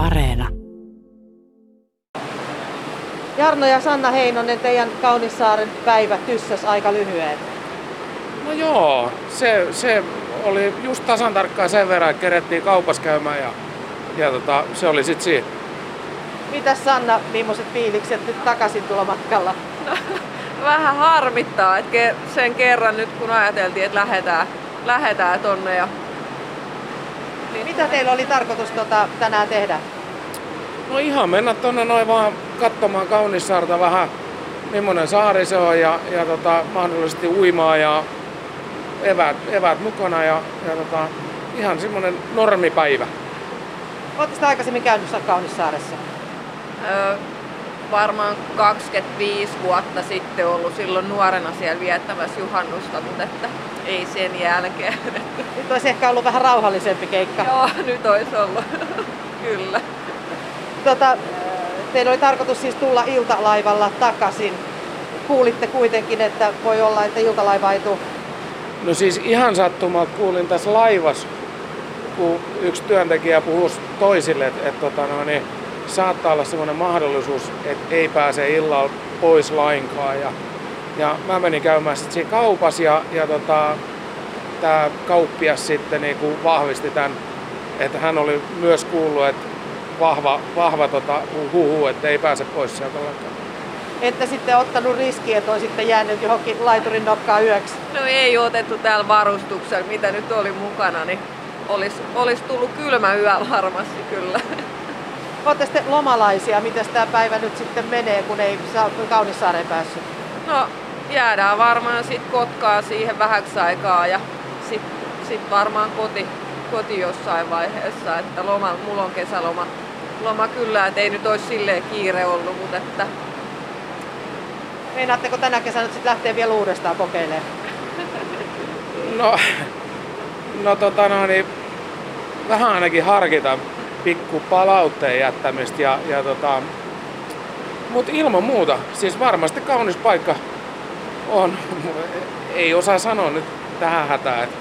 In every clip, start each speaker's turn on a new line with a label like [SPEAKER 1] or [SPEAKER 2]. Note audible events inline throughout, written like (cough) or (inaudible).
[SPEAKER 1] Areena.
[SPEAKER 2] Jarno ja Sanna Heinonen, teidän Kaunissaaren päivä tyssäs aika lyhyen.
[SPEAKER 3] No joo, se, se oli just tasan tarkkaan sen verran, että kerettiin kaupas käymään ja, ja tota, se oli sitten siinä.
[SPEAKER 2] Mitäs Sanna, millaiset fiilikset nyt takaisin tuolla matkalla? (laughs)
[SPEAKER 4] Vähän harmittaa, että sen kerran nyt kun ajateltiin, että lähdetään, lähdetään tonne ja
[SPEAKER 2] Mitä teillä oli tarkoitus tota, tänään tehdä?
[SPEAKER 3] No ihan mennä tonne noin vaan katsomaan Kaunissaarta vähän, millainen saari se on ja, ja tota, mahdollisesti uimaa ja eväät, eväät mukana ja, ja tota, ihan semmoinen normipäivä.
[SPEAKER 2] Oletteko sitä aikaisemmin käynyt Kaunissaaressa?
[SPEAKER 4] Öö, varmaan 25 vuotta sitten ollut silloin nuorena siellä viettämässä juhannusta, mutta että ei sen jälkeen.
[SPEAKER 2] Nyt olisi ehkä ollut vähän rauhallisempi keikka.
[SPEAKER 4] Joo, nyt olisi ollut. Kyllä.
[SPEAKER 2] Tota, teillä oli tarkoitus siis tulla iltalaivalla takaisin. Kuulitte kuitenkin, että voi olla, että iltalaiva ei tule.
[SPEAKER 3] No siis ihan sattumalta kuulin tässä laivassa, kun yksi työntekijä puhui toisille, että, että tota, no, niin, saattaa olla semmoinen mahdollisuus, että ei pääse illalla pois lainkaan. Ja, ja mä menin käymään sitten siinä kaupassa ja, ja tota, tämä kauppias sitten niin kuin vahvisti tämän, että hän oli myös kuullut, että vahva, vahva tota, huhu, että ei pääse pois sieltä lainkaan.
[SPEAKER 2] Että sitten ottanut riskiä, että olisitte jäänyt johonkin laiturin nokkaan yöksi?
[SPEAKER 4] No ei otettu täällä varustuksella, mitä nyt oli mukana, niin olisi, olisi tullut kylmä yö varmasti kyllä.
[SPEAKER 2] Olette sitten lomalaisia, miten tämä päivä nyt sitten menee, kun ei saa Kaunissaareen päässyt?
[SPEAKER 4] No jäädään varmaan sitten Kotkaa siihen vähäksi aikaa ja sitten sit varmaan koti, koti jossain vaiheessa, että loma, mulla on kesäloma loma kyllä, että ei nyt olisi silleen kiire ollut, mutta että...
[SPEAKER 2] Meinaatteko tänä kesänä nyt sitten lähteä vielä uudestaan kokeilemaan?
[SPEAKER 3] No, no tota no, niin vähän ainakin harkita pikku palautteen jättämistä ja, ja tota, mutta ilman muuta, siis varmasti kaunis paikka on. (laughs) Ei osaa sanoa nyt tähän hätään, että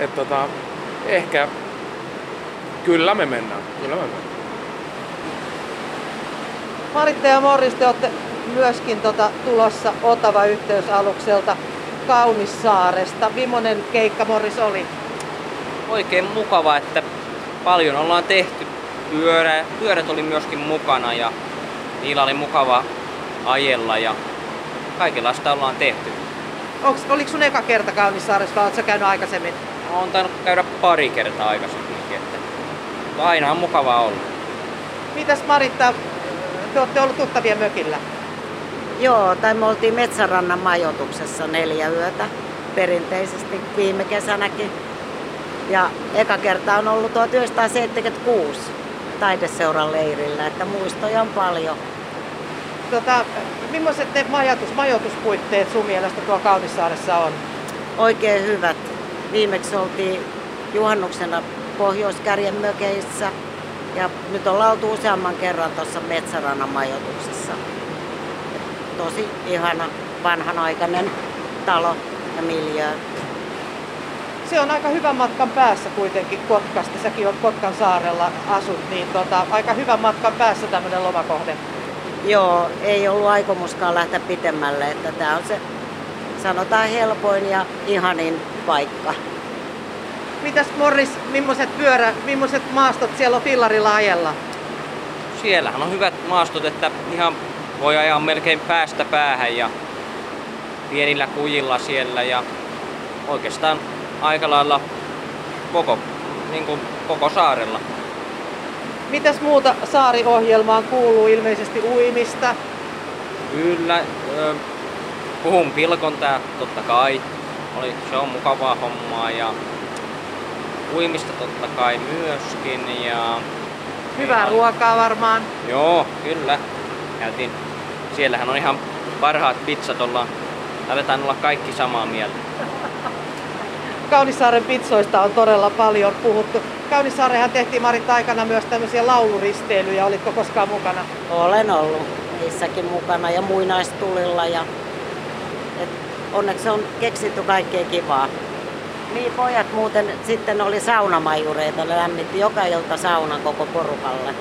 [SPEAKER 3] et tota, ehkä kyllä me mennään. Kyllä me mennään.
[SPEAKER 2] Maritta ja Morris, te olette myöskin tota, tulossa Otava yhteysalukselta Kaunissaaresta. Millainen keikka Morris oli?
[SPEAKER 5] Oikein mukava, että paljon ollaan tehty. Pyörä, pyörät oli myöskin mukana ja niillä oli mukava ajella ja kaikenlaista ollaan tehty.
[SPEAKER 2] Onks, oliko sun eka kerta Kaunissaaressa vai oletko käynyt aikaisemmin?
[SPEAKER 5] Olen tainnut käydä pari kertaa aikaisemminkin, että aina on mukavaa olla.
[SPEAKER 2] Mitäs Maritta, te olette ollut tuttavia mökillä?
[SPEAKER 6] Joo, tai me oltiin Metsärannan majoituksessa neljä yötä perinteisesti viime kesänäkin. Ja eka kerta on ollut 1976 taideseuran leirillä, että muistoja on paljon.
[SPEAKER 2] Tota, millaiset ne majoitus, majoituspuitteet sun mielestä tuolla Kaunissaaressa on?
[SPEAKER 6] Oikein hyvät. Viimeksi oltiin juhannuksena Pohjoiskärjen mökeissä ja nyt ollaan oltu useamman kerran tuossa Metsärannan majoituksessa. Tosi ihana vanhanaikainen talo ja miljö.
[SPEAKER 2] Se on aika hyvän matkan päässä kuitenkin Kotkasta. Säkin oot Kotkan saarella asut, niin tota, aika hyvän matkan päässä tämmöinen lomakohde.
[SPEAKER 6] Joo, ei ollut aikomuskaan lähteä pitemmälle, että tämä on se sanotaan helpoin ja ihanin paikka.
[SPEAKER 2] Mitäs Morris, millaiset pyörä, millaiset maastot siellä on fillarilla ajella?
[SPEAKER 5] Siellähän on hyvät maastot, että ihan voi ajaa melkein päästä päähän ja pienillä kujilla siellä ja oikeastaan aika lailla koko, niin kuin koko saarella.
[SPEAKER 2] Mitäs muuta saariohjelmaan kuuluu? Ilmeisesti uimista.
[SPEAKER 5] Kyllä, puhun pilkon tää totta kai. Oli, se on mukavaa hommaa ja uimista totta kai myöskin. Ja
[SPEAKER 2] Hyvää ruokaa varmaan.
[SPEAKER 5] Joo, kyllä. Käytiin. Siellähän on ihan parhaat pizzat ollaan. Aletaan olla kaikki samaa mieltä.
[SPEAKER 2] Kaunissaaren pizzoista on todella paljon puhuttu. Kaunissaarehan tehtiin Marit aikana myös tämmöisiä lauluristeilyjä. Olitko koskaan mukana?
[SPEAKER 6] Olen ollut niissäkin mukana ja muinaistulilla ja et onneksi on keksitty kaikkea kivaa. Niin, pojat muuten sitten oli saunamajureita, lämmitti joka ilta saunan koko porukalle.